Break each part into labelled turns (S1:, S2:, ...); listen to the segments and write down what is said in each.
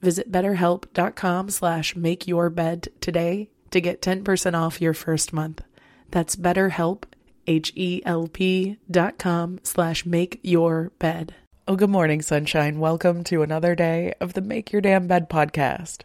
S1: Visit betterhelp.com slash makeyourbed today to get 10% off your first month. That's betterhelp, H-E-L-P dot com slash make your bed. Oh, good morning, sunshine. Welcome to another day of the Make Your Damn Bed podcast.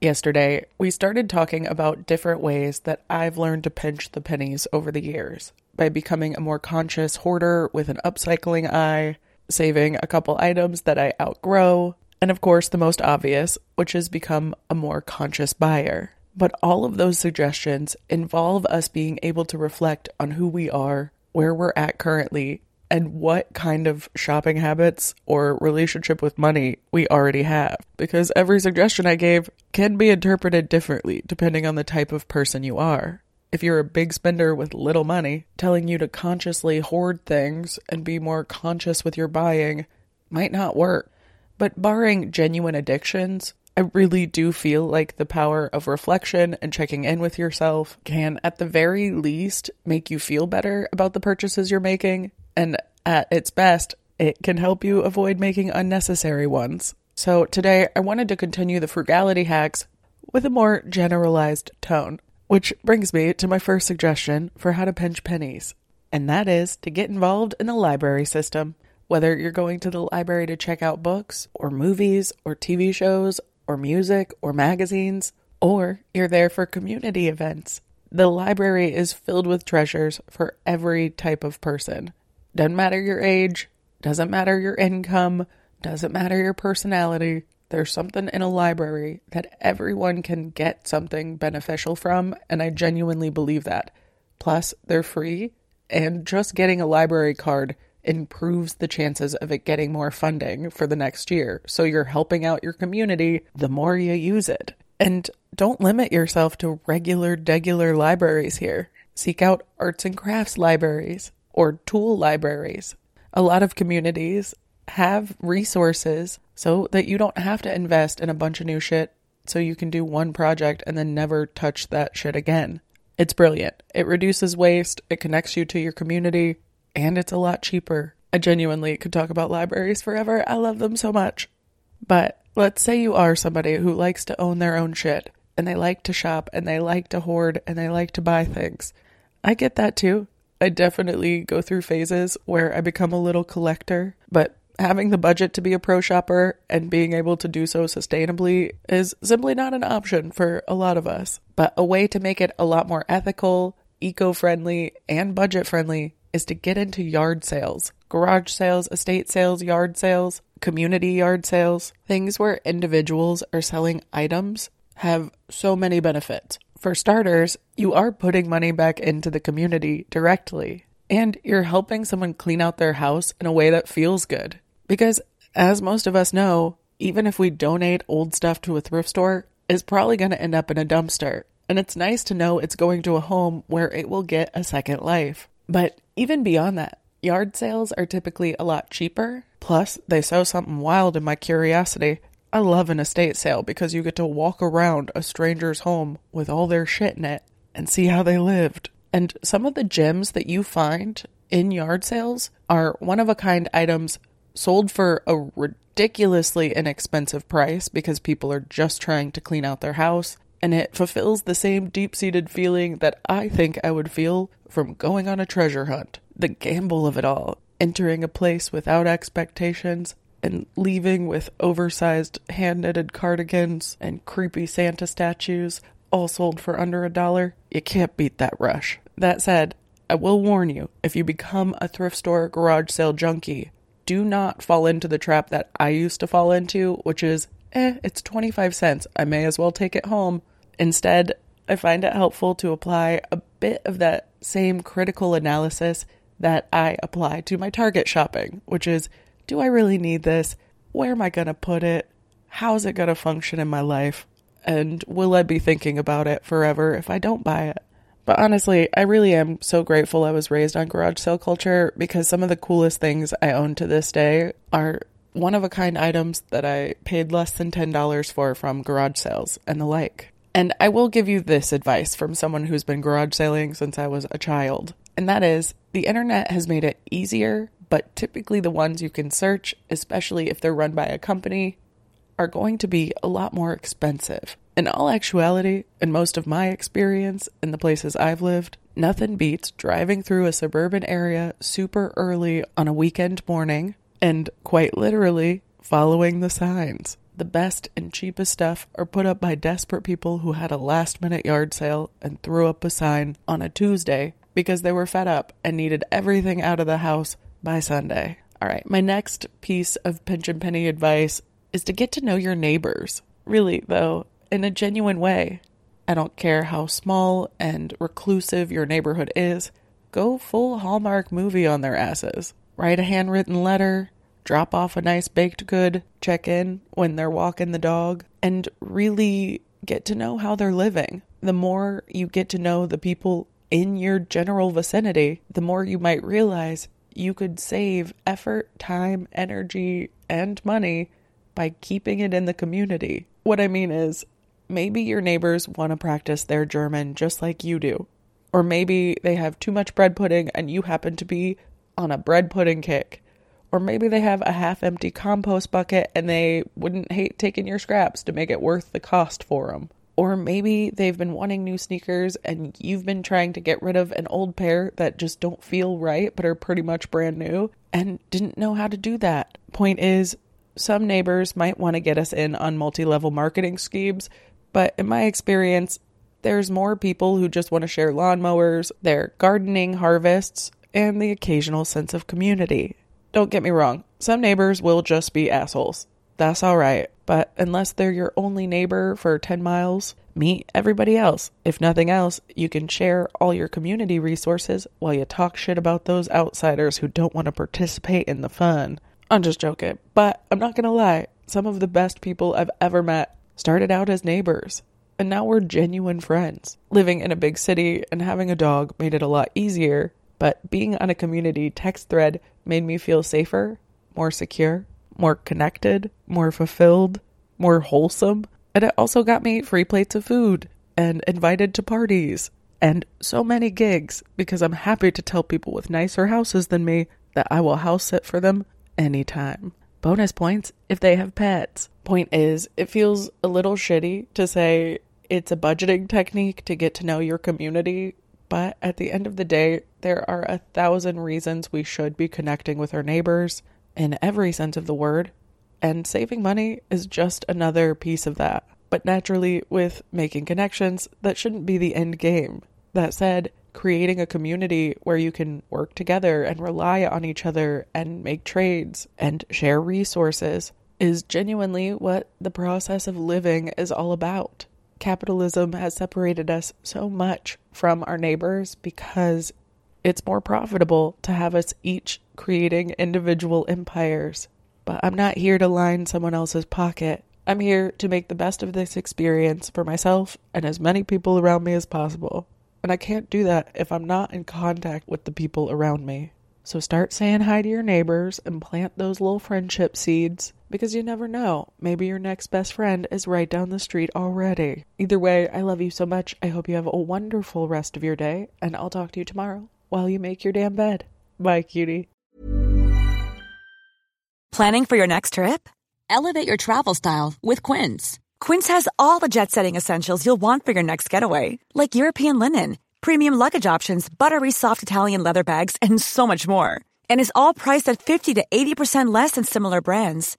S1: Yesterday, we started talking about different ways that I've learned to pinch the pennies over the years by becoming a more conscious hoarder with an upcycling eye, saving a couple items that I outgrow, and of course, the most obvious, which is become a more conscious buyer. But all of those suggestions involve us being able to reflect on who we are, where we're at currently, and what kind of shopping habits or relationship with money we already have. Because every suggestion I gave can be interpreted differently depending on the type of person you are. If you're a big spender with little money, telling you to consciously hoard things and be more conscious with your buying might not work. But barring genuine addictions, I really do feel like the power of reflection and checking in with yourself can, at the very least, make you feel better about the purchases you're making. And at its best, it can help you avoid making unnecessary ones. So today, I wanted to continue the frugality hacks with a more generalized tone, which brings me to my first suggestion for how to pinch pennies. And that is to get involved in the library system. Whether you're going to the library to check out books, or movies, or TV shows, or music, or magazines, or you're there for community events, the library is filled with treasures for every type of person. Doesn't matter your age, doesn't matter your income, doesn't matter your personality. There's something in a library that everyone can get something beneficial from, and I genuinely believe that. Plus, they're free, and just getting a library card improves the chances of it getting more funding for the next year. So you're helping out your community the more you use it. And don't limit yourself to regular, degular libraries here. Seek out arts and crafts libraries or tool libraries. A lot of communities have resources so that you don't have to invest in a bunch of new shit so you can do one project and then never touch that shit again. It's brilliant. It reduces waste, it connects you to your community, and it's a lot cheaper. I genuinely could talk about libraries forever. I love them so much. But let's say you are somebody who likes to own their own shit and they like to shop and they like to hoard and they like to buy things. I get that too. I definitely go through phases where I become a little collector, but having the budget to be a pro shopper and being able to do so sustainably is simply not an option for a lot of us. But a way to make it a lot more ethical, eco friendly, and budget friendly is to get into yard sales, garage sales, estate sales, yard sales, community yard sales, things where individuals are selling items have so many benefits. For starters, you are putting money back into the community directly, and you're helping someone clean out their house in a way that feels good. Because, as most of us know, even if we donate old stuff to a thrift store, it's probably going to end up in a dumpster. And it's nice to know it's going to a home where it will get a second life. But even beyond that, yard sales are typically a lot cheaper. Plus, they sow something wild in my curiosity. I love an estate sale because you get to walk around a stranger's home with all their shit in it and see how they lived. And some of the gems that you find in yard sales are one of a kind items sold for a ridiculously inexpensive price because people are just trying to clean out their house. And it fulfills the same deep seated feeling that I think I would feel from going on a treasure hunt. The gamble of it all, entering a place without expectations and leaving with oversized hand knitted cardigans and creepy Santa statues, all sold for under a dollar. You can't beat that rush. That said, I will warn you if you become a thrift store garage sale junkie, do not fall into the trap that I used to fall into, which is, eh, it's 25 cents. I may as well take it home. Instead, I find it helpful to apply a bit of that same critical analysis that I apply to my Target shopping, which is do I really need this? Where am I going to put it? How's it going to function in my life? And will I be thinking about it forever if I don't buy it? But honestly, I really am so grateful I was raised on garage sale culture because some of the coolest things I own to this day are one of a kind items that I paid less than $10 for from garage sales and the like. And I will give you this advice from someone who's been garage sailing since I was a child. And that is the internet has made it easier, but typically the ones you can search, especially if they're run by a company, are going to be a lot more expensive. In all actuality, in most of my experience in the places I've lived, nothing beats driving through a suburban area super early on a weekend morning and quite literally following the signs. The best and cheapest stuff are put up by desperate people who had a last minute yard sale and threw up a sign on a Tuesday because they were fed up and needed everything out of the house by Sunday. All right, my next piece of pinch and penny advice is to get to know your neighbors. Really, though, in a genuine way. I don't care how small and reclusive your neighborhood is, go full Hallmark movie on their asses. Write a handwritten letter, drop off a nice baked good, check in when they're walking the dog, and really get to know how they're living. The more you get to know the people in your general vicinity, the more you might realize you could save effort, time, energy, and money by keeping it in the community. What I mean is, maybe your neighbors want to practice their German just like you do. Or maybe they have too much bread pudding and you happen to be on a bread pudding kick. Or maybe they have a half empty compost bucket and they wouldn't hate taking your scraps to make it worth the cost for them. Or maybe they've been wanting new sneakers and you've been trying to get rid of an old pair that just don't feel right but are pretty much brand new and didn't know how to do that. Point is, some neighbors might want to get us in on multi level marketing schemes but in my experience, there's more people who just want to share lawnmowers, their gardening harvests, and the occasional sense of community. Don't get me wrong, some neighbors will just be assholes. That's alright, but unless they're your only neighbor for 10 miles, meet everybody else. If nothing else, you can share all your community resources while you talk shit about those outsiders who don't want to participate in the fun. I'm just joking, but I'm not gonna lie, some of the best people I've ever met started out as neighbors, and now we're genuine friends. Living in a big city and having a dog made it a lot easier, but being on a community text thread made me feel safer, more secure, more connected, more fulfilled, more wholesome. And it also got me free plates of food and invited to parties and so many gigs because I'm happy to tell people with nicer houses than me that I will house sit for them anytime. Bonus points if they have pets. Point is, it feels a little shitty to say it's a budgeting technique to get to know your community, but at the end of the day, there are a thousand reasons we should be connecting with our neighbors in every sense of the word, and saving money is just another piece of that. But naturally, with making connections, that shouldn't be the end game. That said, creating a community where you can work together and rely on each other and make trades and share resources is genuinely what the process of living is all about. Capitalism has separated us so much from our neighbors because it's more profitable to have us each creating individual empires. But I'm not here to line someone else's pocket. I'm here to make the best of this experience for myself and as many people around me as possible. And I can't do that if I'm not in contact with the people around me. So start saying hi to your neighbors and plant those little friendship seeds because you never know. Maybe your next best friend is right down the street already. Either way, I love you so much. I hope you have a wonderful rest of your day, and I'll talk to you tomorrow while you make your damn bed. Bye, cutie.
S2: Planning for your next trip? Elevate your travel style with Quince. Quince has all the jet setting essentials you'll want for your next getaway, like European linen premium luggage options, buttery soft Italian leather bags, and so much more. And is all priced at 50 to 80% less than similar brands.